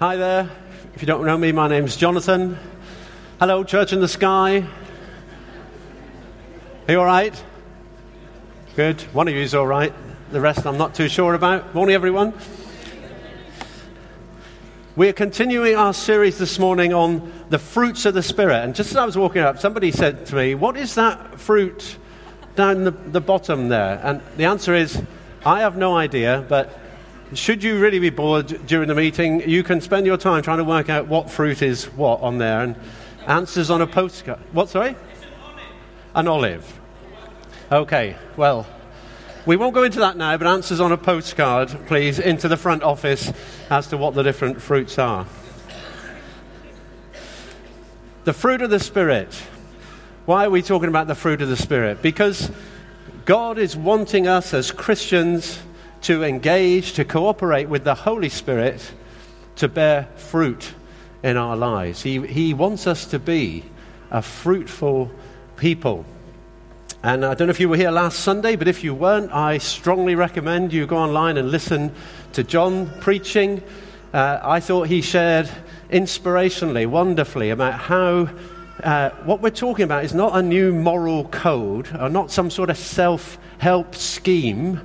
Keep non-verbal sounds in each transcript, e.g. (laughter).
Hi there. If you don't know me, my name's Jonathan. Hello, Church in the Sky. Are you all right? Good. One of you is all right. The rest I'm not too sure about. Morning, everyone. We are continuing our series this morning on the fruits of the Spirit. And just as I was walking up, somebody said to me, What is that fruit down the, the bottom there? And the answer is, I have no idea, but should you really be bored during the meeting, you can spend your time trying to work out what fruit is what on there and answers on a postcard. What, sorry? An olive. Okay, well, we won't go into that now, but answers on a postcard, please, into the front office as to what the different fruits are. The fruit of the Spirit. Why are we talking about the fruit of the Spirit? Because God is wanting us as Christians to engage, to cooperate with the Holy Spirit to bear fruit in our lives. He, he wants us to be a fruitful people. And I don't know if you were here last Sunday, but if you weren't, I strongly recommend you go online and listen to John preaching. Uh, I thought he shared inspirationally, wonderfully, about how uh, what we're talking about is not a new moral code or not some sort of self help scheme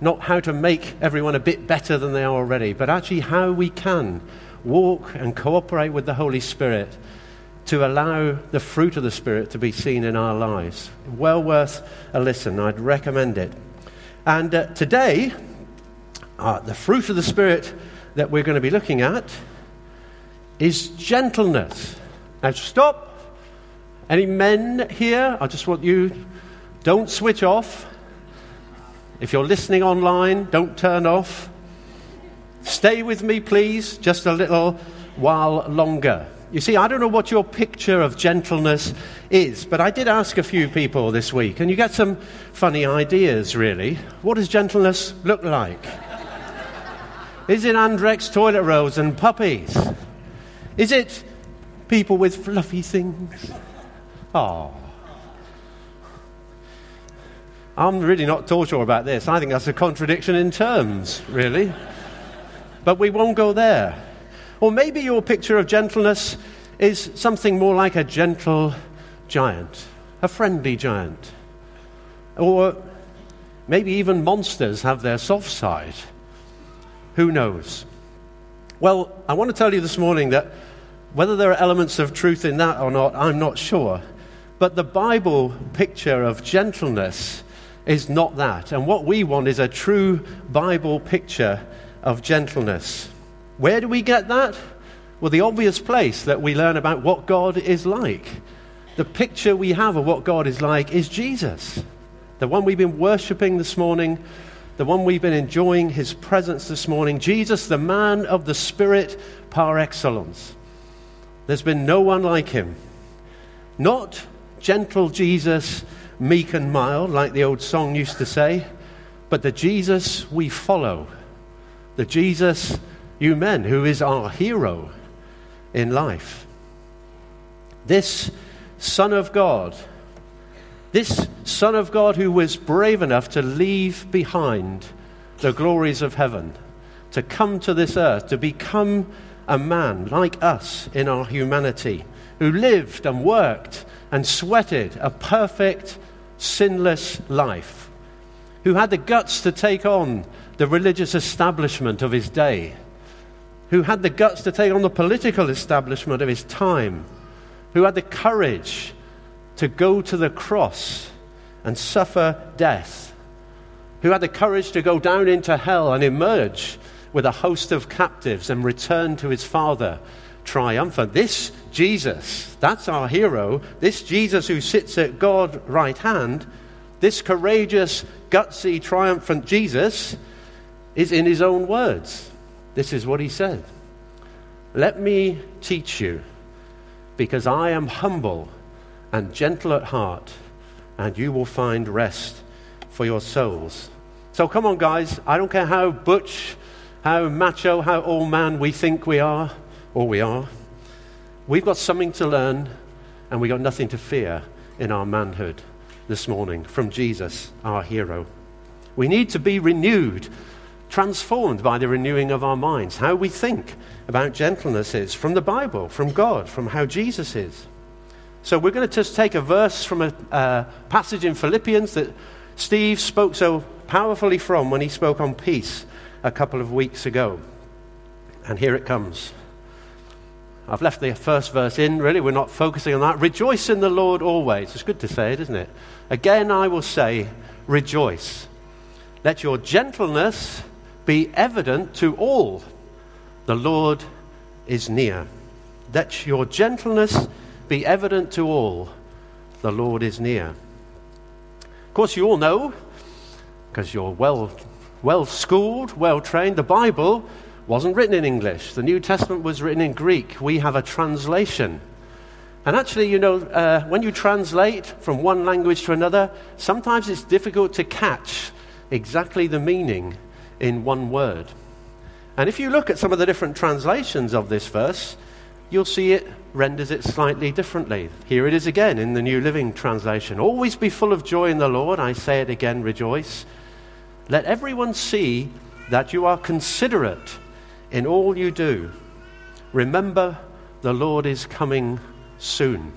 not how to make everyone a bit better than they are already, but actually how we can walk and cooperate with the Holy Spirit to allow the fruit of the Spirit to be seen in our lives. Well worth a listen. I'd recommend it. And uh, today, uh, the fruit of the Spirit that we're going to be looking at is gentleness. Now, stop. Any men here? I just want you, don't switch off. If you're listening online, don't turn off. Stay with me, please, just a little while longer. You see, I don't know what your picture of gentleness is, but I did ask a few people this week, and you get some funny ideas, really. What does gentleness look like? is it Andrex toilet rolls and puppies? Is it people with fluffy things? Oh. I'm really not too sure about this. I think that's a contradiction in terms, really. but we won't go there. Or maybe your picture of gentleness is something more like a gentle giant, a friendly giant. Or maybe even monsters have their soft side. Who knows? Well, I want to tell you this morning that whether there are elements of truth in that or not, I'm not sure. But the Bible picture of gentleness is not that. And what we want is a true Bible picture of gentleness. Where do we get that? Well, the obvious place that we learn about what God is like. The picture we have of what God is like is Jesus, the one we've been worshiping this morning, the one we've been enjoying his presence this morning. Jesus, the man of the Spirit par excellence. There's been no one like him. Not gentle Jesus meek and mild, like the old song used to say, but the Jesus we follow, the Jesus, you men, who is our hero in life. This Son of God, this Son of God who was brave enough to leave behind the glories of heaven, to come to this earth, to become a man like us in our humanity, who lived and worked and sweated a perfect sinless life, who had the guts to take on the religious establishment of his day, who had the guts to take on the political establishment of his time, who had the courage to go to the cross and suffer death, who had the courage to go down into hell and emerge with a host of captives and return to his Father triumphant. This Jesus, that's our hero, this Jesus who sits at God's right hand, this courageous, gutsy, triumphant Jesus is in his own words. This is what he said Let me teach you, because I am humble and gentle at heart, and you will find rest for your souls. So come on, guys. I don't care how butch, how macho, how old man we think we are or we are. We've got something to learn, and we've got nothing to fear in our manhood this morning from Jesus, our hero. We need to be renewed transformed by the renewing of our minds. How we think about gentleness is from the Bible, from God, from how Jesus is. So we're going to just take a verse from a uh, passage in Philippians that Steve spoke so powerfully from when he spoke on peace a couple of weeks ago. And here it comes. I've left the first verse in, really, we're not focusing on that. Rejoice in the Lord always. It's good to say it, isn't it? Again, I will say, rejoice. Let your gentleness be evident to all. The Lord is near. Let your gentleness be evident to all. The Lord is near. Of course, you all know, because you're well, well schooled, well trained, the Bible wasn't written in English. The New Testament was written in Greek. We have a translation. And actually, you know, uh, when you translate from one language to another, sometimes it's difficult to catch exactly the meaning in one word. And if you look at some of the different translations of this verse, you'll see it renders it slightly differently. Here it is again in the New Living Translation. Always be full of joy in the Lord. I say it again, rejoice. Let everyone see that you are considerate in all you do. Remember, the Lord is coming soon.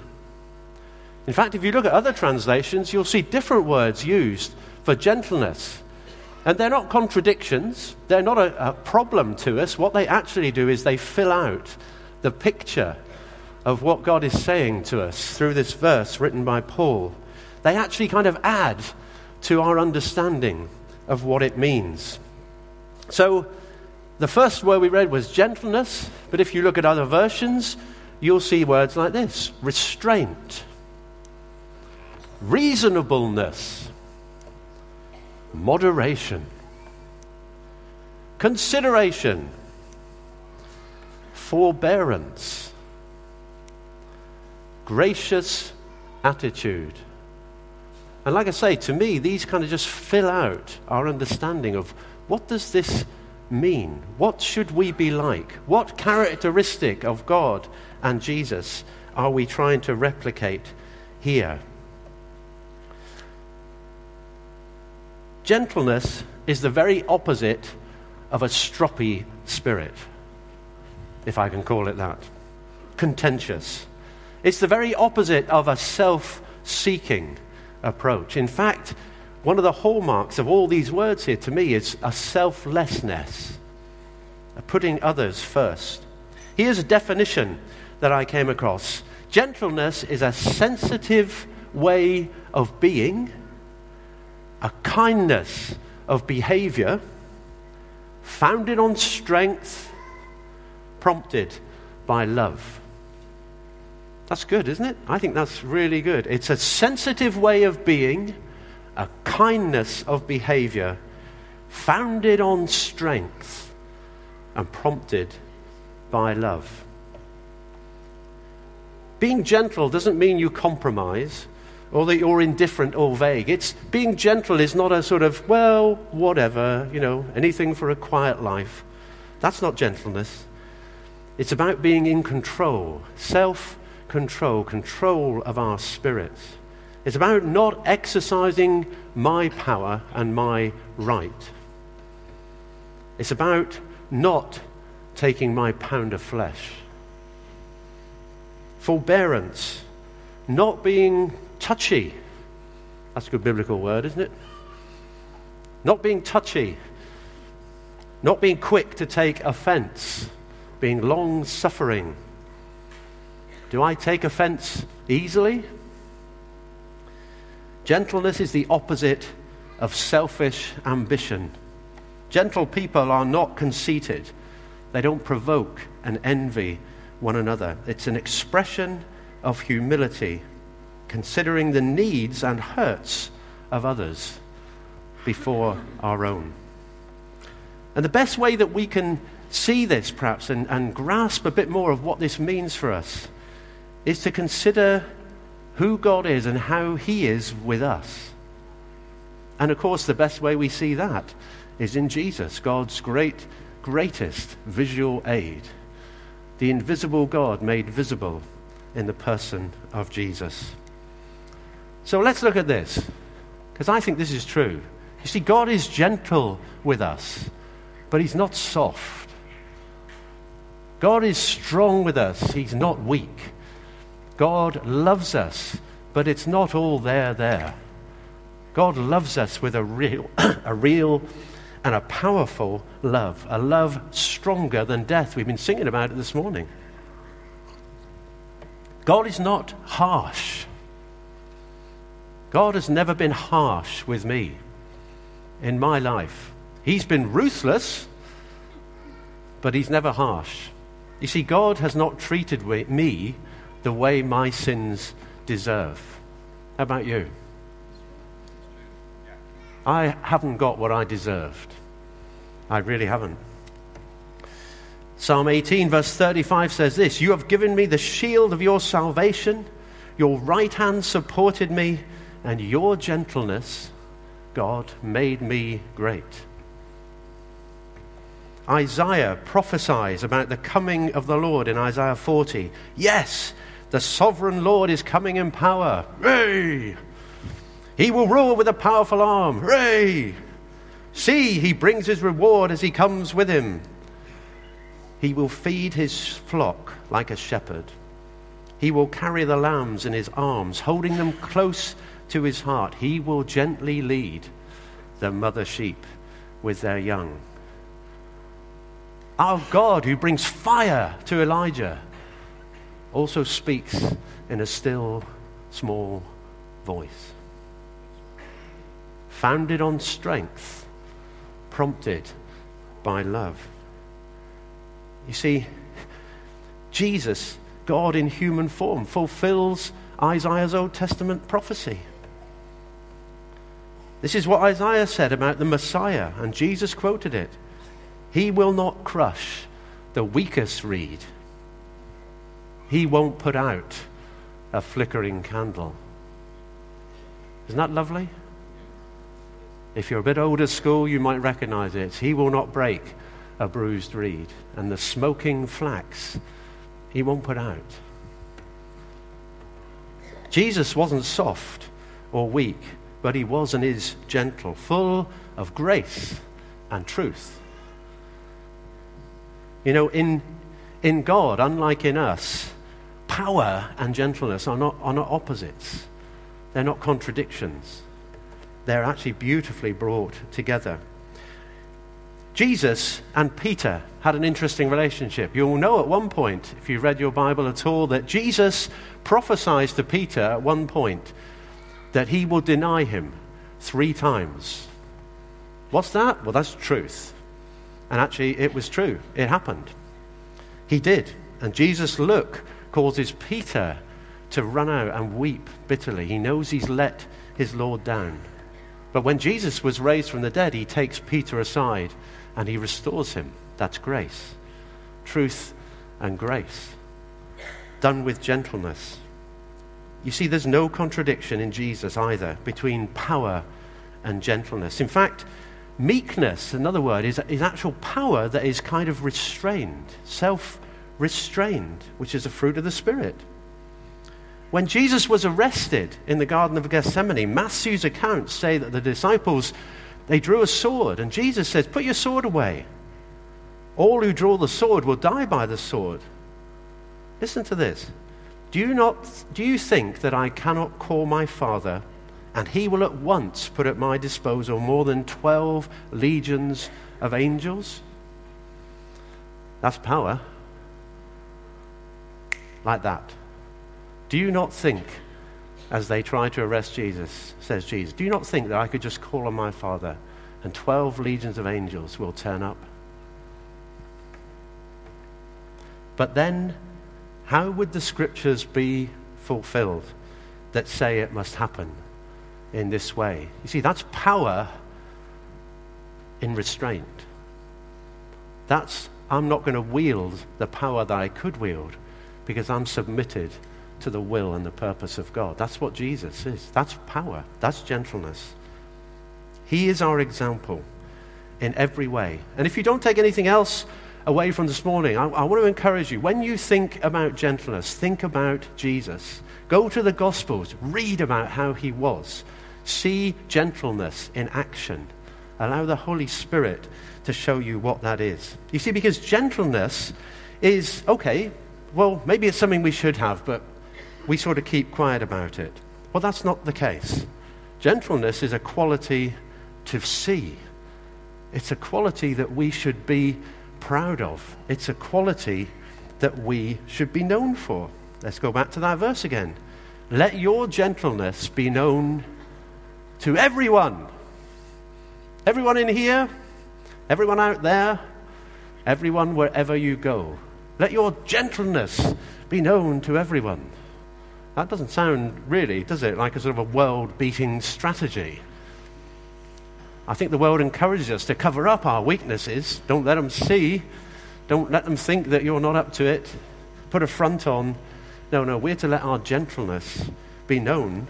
In fact, if you look at other translations, you'll see different words used for gentleness. And they're not contradictions, they're not a, a, problem to us. What they actually do is they fill out the picture of what God is saying to us through this verse written by Paul. They actually kind of add to our understanding of what it means. So, the first word we read was gentleness, but if you look at other versions, you'll see words like this restraint, reasonableness, moderation, consideration, forbearance, gracious attitude. And like I say, to me, these kind of just fill out our understanding of what does this mean? What should we be like? What characteristic of God and Jesus are we trying to replicate here? Gentleness is the very opposite of a stroppy spirit, if I can call it that. Contentious. It's the very opposite of a self seeking approach. In fact, one of the hallmarks of all these words here to me is a selflessness, a putting others first. Here's a definition that I came across gentleness is a sensitive way of being, a kindness of behavior, founded on strength, prompted by love. That's good, isn't it? I think that's really good. It's a sensitive way of being a kindness of behavior founded on strength and prompted by love. Being gentle doesn't mean you compromise or that you're indifferent or vague. It's being gentle is not a sort of, well, whatever, you know, anything for a quiet life. That's not gentleness. It's about being in control, self control, control of our spirits. It's about not exercising my power and my right. It's about not taking my pound of flesh. Forbearance, not being touchy. That's a good biblical word, isn't it? Not being touchy. Not being quick to take offense. Being long suffering. Do I take offense easily? Gentleness is the opposite of selfish ambition. Gentle people are not conceited, they don't provoke and envy one another. It's an expression of humility, considering the needs and hurts of others before our own. And the best way that we can see this, perhaps, and, and grasp a bit more of what this means for us is to consider who God is and how He is with us. And of course, the best way we see that is in Jesus, God's great, greatest visual aid. The invisible God made visible in the person of Jesus. So let's look at this, because I think this is true. You see, God is gentle with us. but He's not soft. God is strong with us, He's not weak. God loves us, but it's not all there, there. God loves us with a real, (coughs) a real and a powerful love, a love stronger than death. We've been singing about it this morning. God is not harsh. God has never been harsh with me in my life. He's been ruthless, but he's never harsh. You see, God has not treated me the way my sins deserve. How about you? I haven't got what I deserved. I really haven't. Psalm 18, verse 35 says this You have given me the shield of your salvation, your right hand supported me, and your gentleness, God, made me great. Isaiah prophesies about the coming of the Lord in Isaiah 40. Yes, the sovereign Lord is coming in power. Hooray! He will rule with a powerful arm. Hooray! See, he brings his reward as he comes with him. He will feed his flock like a shepherd. He will carry the lambs in his arms, holding them close to his heart. He will gently lead the mother sheep with their young. Our God, who brings fire to Elijah, also speaks in a still, small voice. Founded on strength, prompted by love. You see, Jesus, God in human form, fulfills Isaiah's Old Testament prophecy. This is what Isaiah said about the Messiah, and Jesus quoted it. He will not crush the weakest reed. He won't put out a flickering candle. Isn't that lovely? If you're a bit old at school, you might recognize it. He will not break a bruised reed, and the smoking flax he won't put out. Jesus wasn't soft or weak, but he was and is gentle, full of grace and truth. You know, in, in God, unlike in us, power and gentleness are not, are not opposites, they're not contradictions. They're actually beautifully brought together. Jesus and Peter had an interesting relationship. You'll know at one point, if you've read your Bible at all, that Jesus prophesies to Peter at one point that he will deny him three times. What's that? Well, that's truth. And actually, it was true. It happened. He did. And Jesus' look causes Peter to run out and weep bitterly. He knows he's let his Lord down. But when Jesus was raised from the dead, he takes Peter aside and he restores him. That's grace. Truth and grace. Done with gentleness. You see, there's no contradiction in Jesus either between power and gentleness. In fact, meekness, another word, is, is actual power that is kind of restrained, self restrained, which is a fruit of the Spirit. When Jesus was arrested in the Garden of Gethsemane, Matthew's accounts say that the disciples they drew a sword, and Jesus says, Put your sword away. All who draw the sword will die by the sword. Listen to this. Do you, not, do you think that I cannot call my Father, and he will at once put at my disposal more than 12 legions of angels? That's power. Like that. Do you not think, as they try to arrest Jesus, says Jesus, do you not think that I could just call on my Father and 12 legions of angels will turn up? But then how would the scriptures be fulfilled that say it must happen in this way? You see, that's power in restraint. That's, I'm not going to wield the power that I could wield because I'm submitted to the will and the purpose of God. That's what Jesus is. That's power. That's gentleness. He is our example in every way. And if you don't take anything else away from this morning, I, I, want to encourage you when you think about gentleness, think about Jesus. Go to the Gospels, read about how he was, see gentleness in action. Allow the Holy Spirit to show you what that is. You see, because gentleness is, okay, well, maybe it's something we should have, but we sort of keep quiet about it. Well, that's not the case. Gentleness is a quality to see, it's a quality that we should be proud of, it's a quality that we should be known for. Let's go back to that verse again. Let your gentleness be known to everyone. Everyone in here, everyone out there, everyone wherever you go. Let your gentleness be known to everyone. That doesn't sound really, does it, like a sort of a world beating strategy. I think the world encourages us to cover up our weaknesses. Don't let them see. Don't let them think that you're not up to it. Put a front on. No, no, we're to let our gentleness be known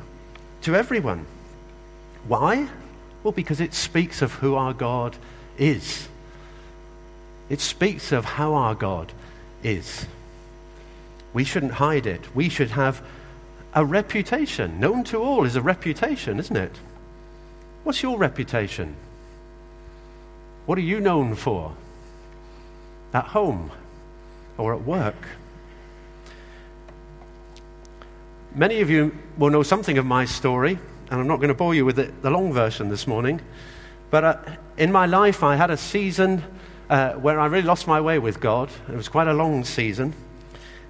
to everyone. Why? Well, because it speaks of who our God is. It speaks of how our God is. We shouldn't hide it. We should have a reputation. Known to all is a reputation, isn't it? What's your reputation? What are you known for? At home or at work? Many of you will know something of my story, and I'm not going to bore you with the, the long version this morning. But uh, in my life, I had a season uh, where I really lost my way with God. It was quite a long season.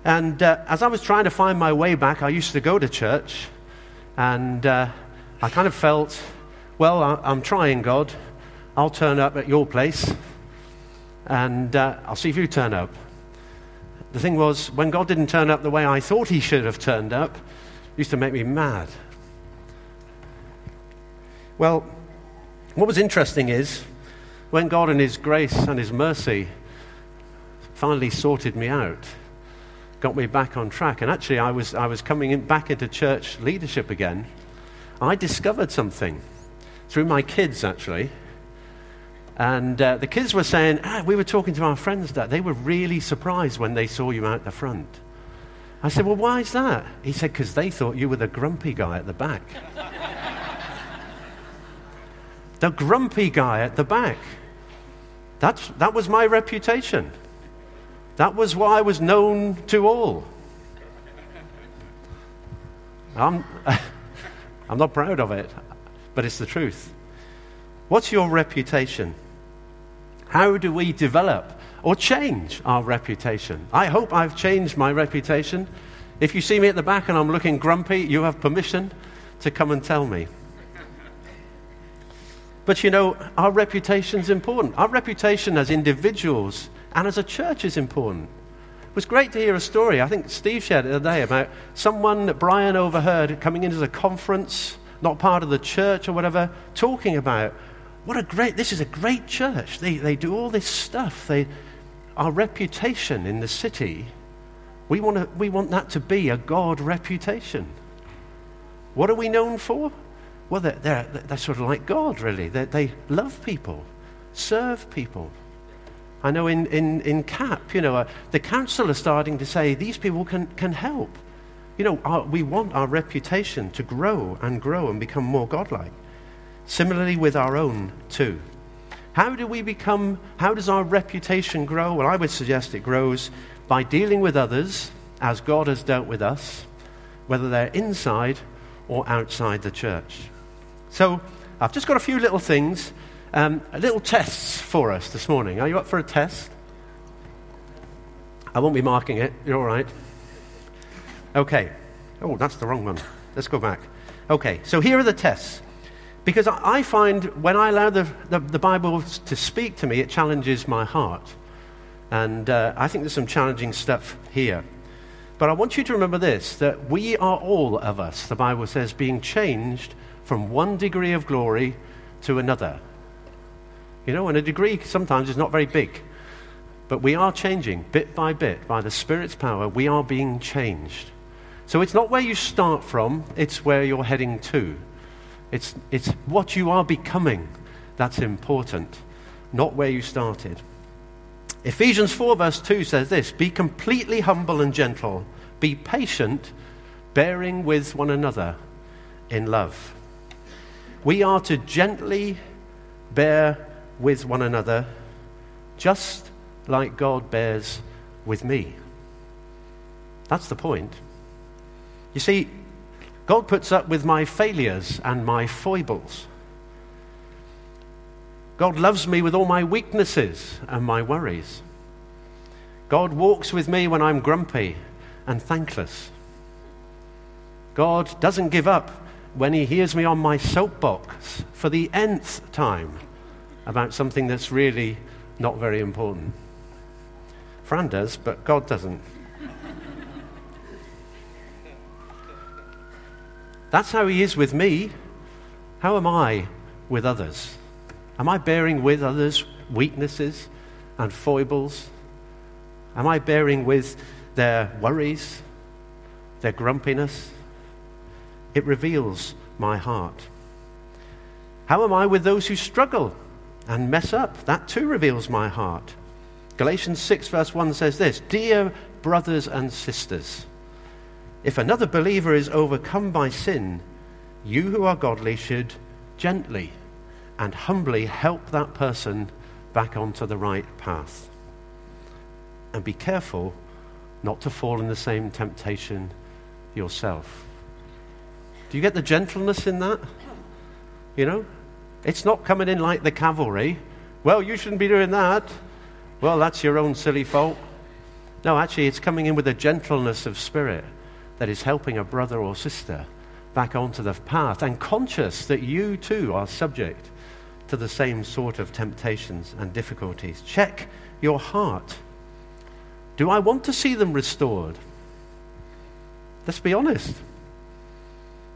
And uh, as I was trying to find my way back, I used to go to church, and uh, I kind of felt, well, I, am trying, God. I'll turn up at your place, and uh, I'll see if you turn up. The thing was, when God didn't turn up the way I thought he should have turned up, it used to make me mad. Well, what was interesting is, when God, in His grace and His mercy, finally sorted me out, got me back on track. And actually, I was, I was coming in, back into church leadership again. I discovered something through my kids, actually. And uh, the kids were saying, ah, we were talking to our friends that they were really surprised when they saw you out the front. I said, well, why is that? He said, because they thought you were the grumpy guy at the back. (laughs) the grumpy guy at the back. That's, that was my reputation. That was why I was known to all. I'm, (laughs) I'm not proud of it, but it's the truth. What's your reputation? How do we develop or change our reputation? I hope I've changed my reputation. If you see me at the back and I'm looking grumpy, you have permission to come and tell me. But you know, our reputation is important. Our reputation as individuals and as a church is important. It was great to hear a story. I think Steve shared it the other day about someone that Brian overheard coming into the conference, not part of the church or whatever, talking about what a great, this is a great church. They, they do all this stuff. They, our reputation in the city, we want, to, we want that to be a God reputation. What are we known for? Well, they're, they're, they're sort of like God, really. They, they love people, serve people. I know in, in, in CAP, you know, uh, the council are starting to say these people can, can help. You know, our, we want our reputation to grow and grow and become more godlike. Similarly with our own, too. How do we become, how does our reputation grow? Well, I would suggest it grows by dealing with others as God has dealt with us, whether they're inside or outside the church. So I've just got a few little things, um, little tests for us this morning. Are you up for a test? I won't be marking it. You're all right. Okay. Oh, that's the wrong one. Let's go back. Okay, so here are the tests. Because I find when I allow the, the, the Bible to speak to me, it challenges my heart. And uh, I think there's some challenging stuff here. But I want you to remember this that we are all of us, the Bible says, being changed from one degree of glory to another. You know, and a degree sometimes is not very big. But we are changing bit by bit by the Spirit's power. We are being changed. So it's not where you start from, it's where you're heading to. It's, it's what you are becoming that's important, not where you started. Ephesians 4, verse 2 says this Be completely humble and gentle, be patient, bearing with one another in love. We are to gently bear with one another just like God bears with me. That's the point. You see, God puts up with my failures and my foibles. God loves me with all my weaknesses and my worries. God walks with me when I'm grumpy and thankless. God doesn't give up when He hears me on my soapbox for the nth time about something that's really not very important. Fran does, but God doesn't. That's how He is with me. How am I with others? Am I bearing with others' weaknesses and foibles? Am I bearing with their worries, their grumpiness? It reveals my heart. How am I with those who struggle and mess up? That too reveals my heart. Galatians 6, verse 1 says this Dear brothers and sisters, if another believer is overcome by sin, you who are godly should gently and humbly help that person back onto the right path. And be careful not to fall in the same temptation yourself. Do you get the gentleness in that? You know? It's not coming in like the cavalry. Well, you shouldn't be doing that. Well, that's your own silly fault. No, actually, it's coming in with a gentleness of spirit that is helping a brother or sister back onto the path and conscious that you too are subject to the same sort of temptations and difficulties. Check your heart. Do I want to see them restored? Let's be honest.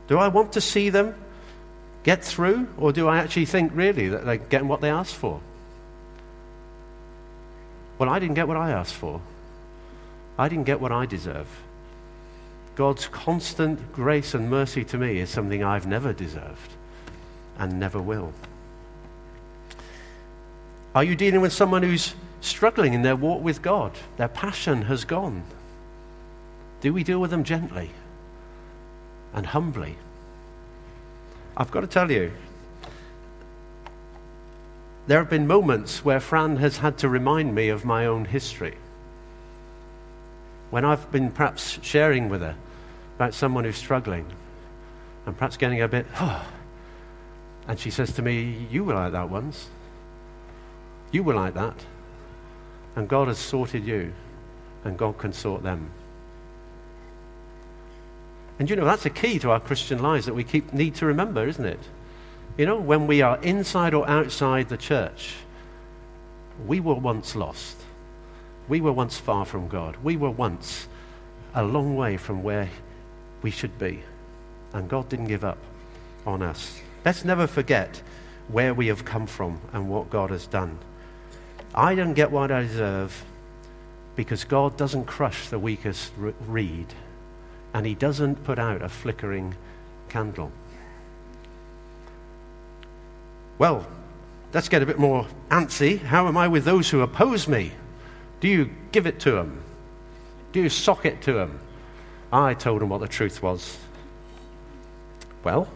Do I want to see them get through, or do I actually think really that they're getting what they asked for? Well, I didn't get what I asked for. I didn't get what I deserve. God's constant grace and mercy to me is something I've never deserved and never will. Are you dealing with someone who's struggling in their walk with God? Their passion has gone. Do we deal with them gently? and humbly. I've got to tell you, there have been moments where Fran has had to remind me of my own history. When I've been perhaps sharing with her about someone who's struggling and perhaps getting a bit, oh, (sighs) and she says to me, You were like that once. You were like that. And God has sorted you, and God can sort them. And you know, that's a key to our Christian lives that we keep, need to remember, isn't it? You know, when we are inside or outside the church, we were once lost. We were once far from God. We were once a long way from where we should be. And God didn't give up on us. Let's never forget where we have come from and what God has done. I don't get what I deserve because God doesn't crush the weakest reed and he doesn't put out a flickering candle. Well, let's get a bit more antsy. How am I with those who oppose me? Do you give it to them? Do you sock it to them? I told them what the truth was. Well,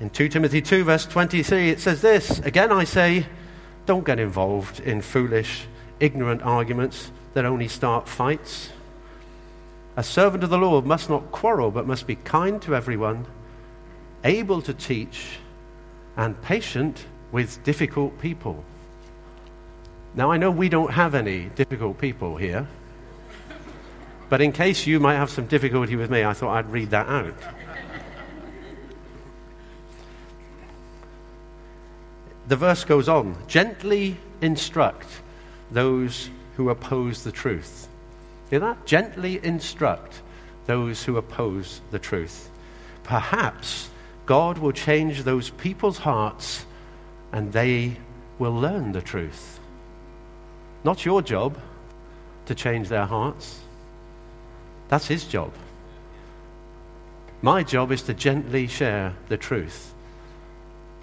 in 2 Timothy 2, verse 23, it says this Again, I say, don't get involved in foolish, ignorant arguments that only start fights. A servant of the Lord must not quarrel, but must be kind to everyone, able to teach, and patient with difficult people. Now, I know we don't have any difficult people here, but in case you might have some difficulty with me, I thought I'd read that out. The verse goes on gently instruct those who oppose the truth. Hear that? Gently instruct those who oppose the truth. Perhaps God will change those people's hearts and they will learn the truth. Not your job to change their hearts, that's His job. My job is to gently share the truth.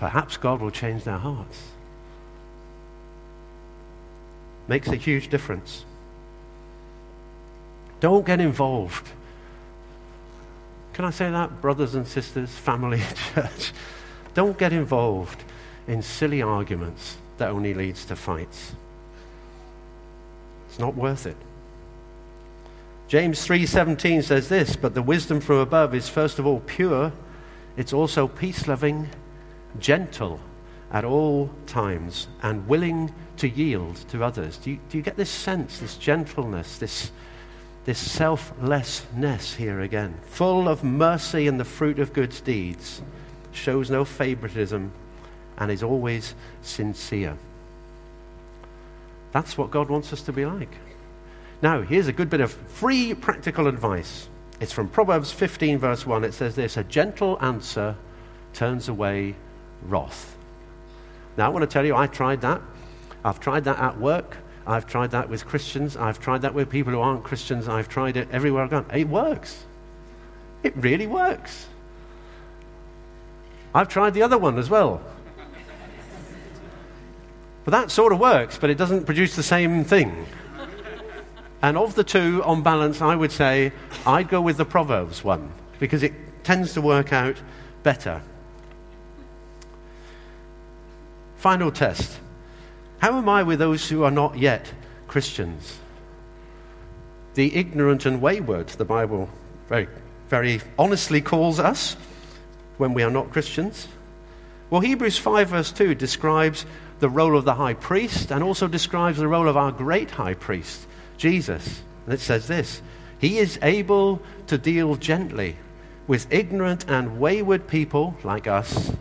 Perhaps God will change their hearts. Makes a huge difference. Don't get involved. Can I say that, brothers and sisters, family, (laughs) church? Don't get involved in silly arguments that only leads to fights. It's not worth it. James 3:17 says this, but the wisdom from above is first of all pure, it's also peace-loving, gentle at all times and willing to yield to others. Do you, do you get this sense, this gentleness, this this selflessness here again, full of mercy and the fruit of good deeds, shows no favoritism, and is always sincere. That's what God wants us to be like. Now, here's a good bit of free practical advice. It's from Proverbs 15, verse 1. It says this A gentle answer turns away wrath. Now, I want to tell you, I tried that. I've tried that at work. I've tried that with Christians. I've tried that with people who aren't Christians. I've tried it everywhere I've gone. It works. It really works. I've tried the other one as well. But that sort of works, but it doesn't produce the same thing. And of the two, on balance, I would say I'd go with the Proverbs one because it tends to work out better. Final test. How am I with those who are not yet Christians? The ignorant and wayward, the Bible very, very honestly calls us when we are not Christians. Well, Hebrews 5, verse 2 describes the role of the high priest and also describes the role of our great high priest, Jesus. And it says this He is able to deal gently with ignorant and wayward people like us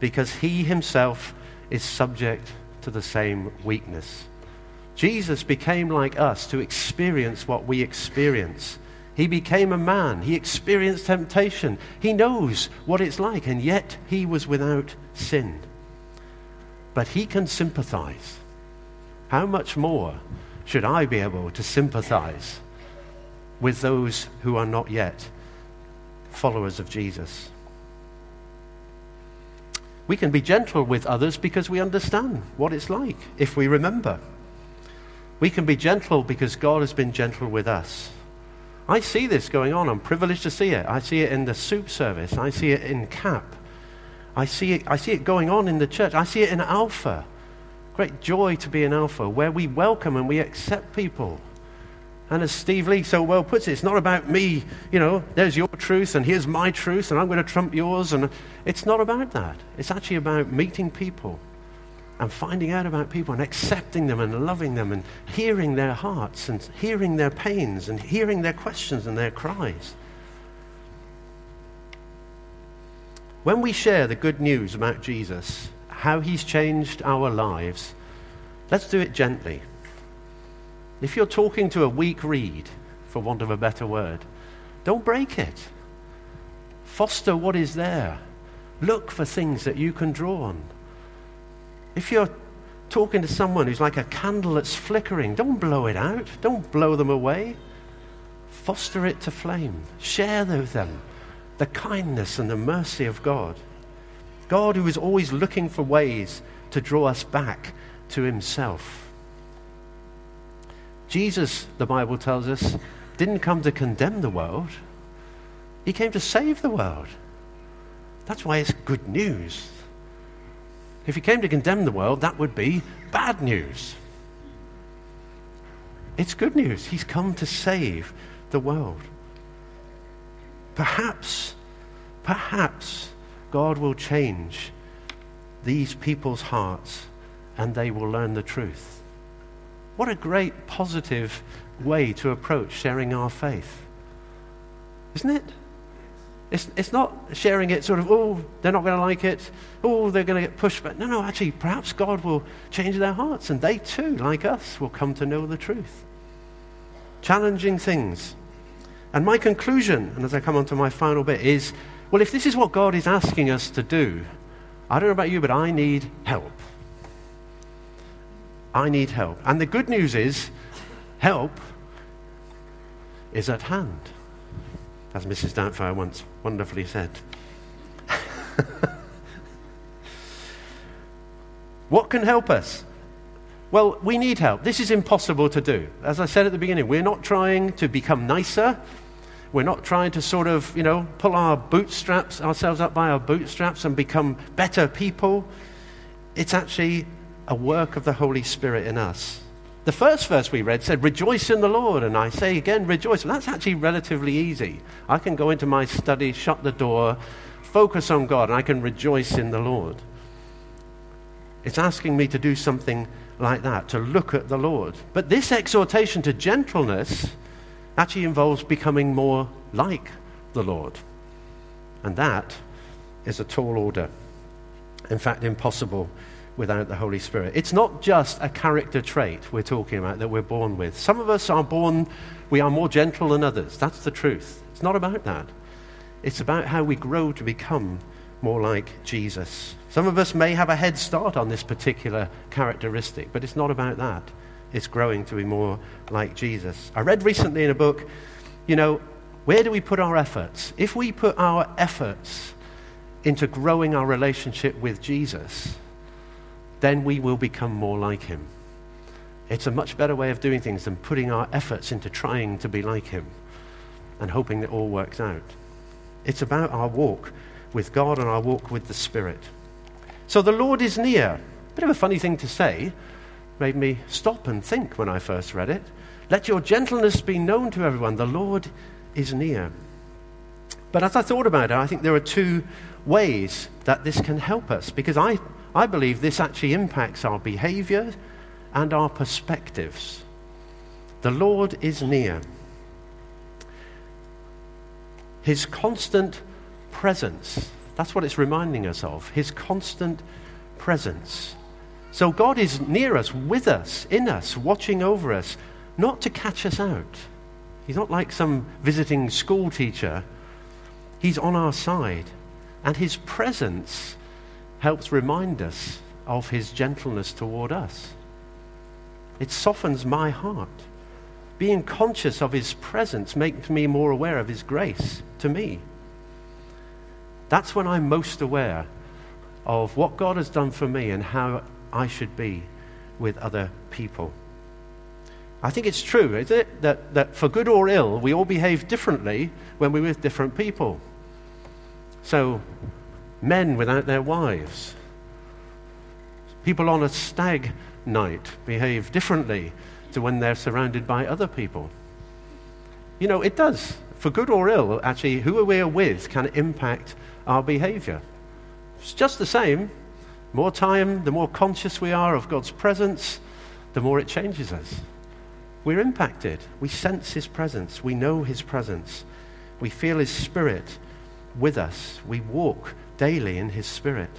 because he himself is subject to the same weakness. Jesus became like us to experience what we experience. He became a man. He experienced temptation. He knows what it's like, and yet he was without sin. But he can sympathize. How much more should I be able to sympathize with those who are not yet followers of Jesus? We can be gentle with others because we understand what it's like, if we remember. We can be gentle because God has been gentle with us. I see this going on. I'm privileged to see it. I see it in the soup service. I see it in CAP. I see it, I see it going on in the church. I see it in Alpha. Great joy to be in Alpha, where we welcome and we accept people. And as Steve Lee so well puts it, it's not about me, you know, there's your truth and here's my truth and I'm going to trump yours. And it's not about that. It's actually about meeting people and finding out about people and accepting them and loving them and hearing their hearts and hearing their pains and hearing their questions and their cries. When we share the good news about Jesus, how he's changed our lives, let's do it gently. If you're talking to a weak reed, for want of a better word, don't break it. Foster what is there. Look for things that you can draw on. If you're talking to someone who's like a candle that's flickering, don't blow it out. Don't blow them away. Foster it to flame. Share with them the kindness and the mercy of God. God, who is always looking for ways to draw us back to Himself. Jesus, the Bible tells us, didn't come to condemn the world, he came to save the world. That's why it's good news. If he came to condemn the world, that would be bad news. It's good news. He's come to save the world. Perhaps, perhaps God will change these people's hearts and they will learn the truth. What a great positive way to approach sharing our faith. Isn't it? It's, it's not sharing it sort of, oh, they're not going to like it. Oh, they're going to get pushed back. No, no, actually, perhaps God will change their hearts and they too, like us, will come to know the truth. Challenging things. And my conclusion, and as I come on to my final bit, is well, if this is what God is asking us to do, I don't know about you, but I need help. I need help. And the good news is, help is at hand, as Mrs. Doubtfire once wonderfully said. (laughs) what can help us? Well, we need help. This is impossible to do. As I said at the beginning, we're not trying to become nicer. We're not trying to sort of, you know, pull our bootstraps, ourselves up by our bootstraps and become better people. it's actually a work of the Holy Spirit in us. The first verse we read said, Rejoice in the Lord. And I say again, rejoice. That's actually relatively easy. I can go into my study, shut the door, focus on God, and I can rejoice in the Lord. It's asking me to do something like that, to look at the Lord. But this exhortation to gentleness actually involves becoming more like the Lord. And that is a tall order. In fact, impossible without the Holy Spirit. It's not just a character trait we're talking about that we're born with. Some of us are born, we are more gentle than others. That's the truth. It's not about that. It's about how we grow to become more like Jesus. Some of us may have a head start on this particular characteristic, but it's not about that. It's growing to be more like Jesus. I read recently in a book, you know, where do we put our efforts? If we put our efforts into growing our relationship with Jesus, then we will become more like him. It's a much better way of doing things than putting our efforts into trying to be like him and hoping that all works out. It's about our walk with God and our walk with the Spirit. So the Lord is near. Bit of a funny thing to say. Made me stop and think when I first read it. Let your gentleness be known to everyone. The Lord is near. But as I thought about it, I think there are two ways that this can help us because I I believe this actually impacts our behavior and our perspectives. The Lord is near. His constant presence, that's what it's reminding us of. His constant presence. So God is near us, with us, in us, watching over us, not to catch us out. He's not like some visiting school teacher. He's on our side. And his presence helps remind us of his gentleness toward us. It softens my heart. Being conscious of his presence makes me more aware of his grace to me. That's when I'm most aware of what God has done for me and how I should be with other people. I think it's true, is it, that, that for good or ill, we all behave differently when we're with different people. So, men without their wives. People on a stag night behave differently to when they're surrounded by other people. You know, it does. For good or ill, actually, who we're with can impact our behavior. It's just the same. More time, the more conscious we are of God's presence, the more it changes us. We're impacted. We sense His presence. We know His presence. We feel His Spirit with us. We walk daily in his spirit.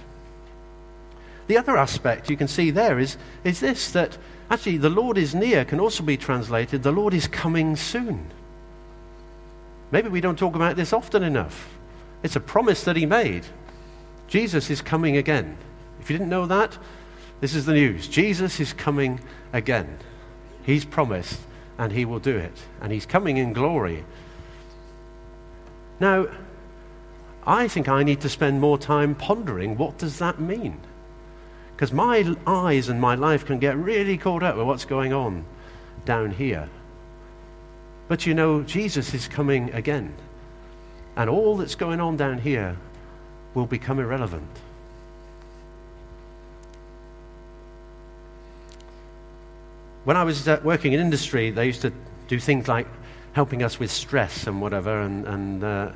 The other aspect you can see there is, is this that actually the Lord is near can also be translated the Lord is coming soon. Maybe we don't talk about this often enough. It's a promise that he made. Jesus is coming again. If you didn't know that, this is the news. Jesus is coming again. He's promised, and he will do it. And he's coming in glory. Now, I think I need to spend more time pondering what does that mean? Because my eyes and my life can get really caught up with what's going on down here. But you know, Jesus is coming again. And all that's going on down here will become irrelevant. When I was uh, working in industry, they used to do things like helping us with stress and whatever, and, and uh,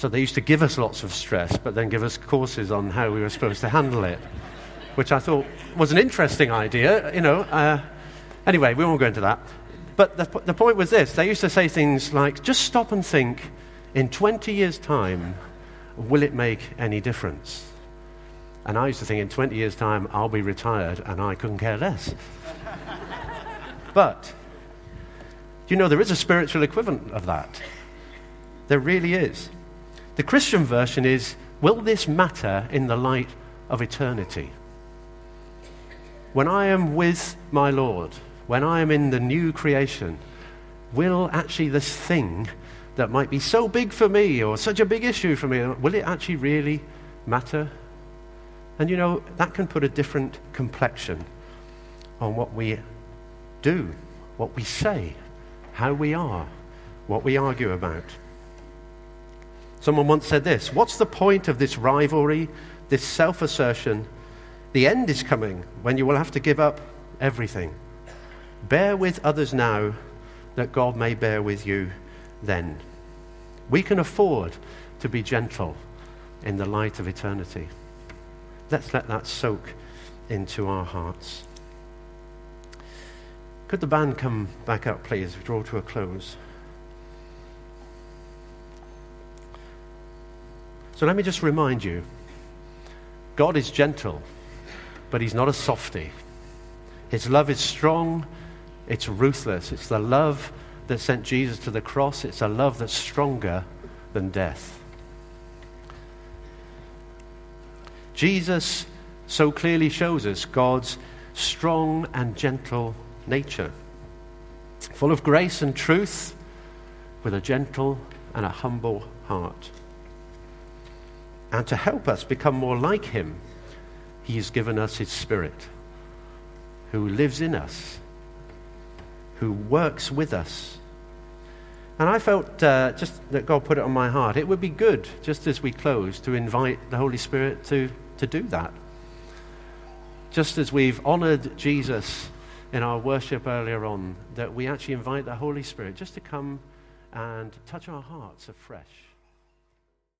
so they used to give us lots of stress, but then give us courses on how we were supposed to handle it, which I thought was an interesting idea, you know. Uh, anyway, we won't go into that. But the, the point was this they used to say things like, just stop and think, in 20 years' time, will it make any difference? And I used to think, in 20 years' time, I'll be retired and I couldn't care less. (laughs) but, you know, there is a spiritual equivalent of that. There really is. The Christian version is Will this matter in the light of eternity? When I am with my Lord, when I am in the new creation, will actually this thing that might be so big for me or such a big issue for me, will it actually really matter? And you know, that can put a different complexion on what we do, what we say, how we are, what we argue about. Someone once said this What's the point of this rivalry, this self assertion, The end is coming when you will have to give up everything. Bear with others now that God may bear with you then. We can afford to be gentle in the light of eternity. Let's let that soak into our hearts. Could the band come back up, please? Draw to a close. So let me just remind you God is gentle, but He's not a softy. His love is strong, it's ruthless. It's the love that sent Jesus to the cross, it's a love that's stronger than death. Jesus so clearly shows us God's strong and gentle nature, full of grace and truth, with a gentle and a humble heart. And to help us become more like Him, He has given us His Spirit, who lives in us, who works with us. And I felt uh, just that God put it on my heart. It would be good, just as we close, to invite the Holy Spirit to, to do that. Just as we've honored Jesus in our worship earlier on, that we actually invite the Holy Spirit just to come and touch our hearts afresh.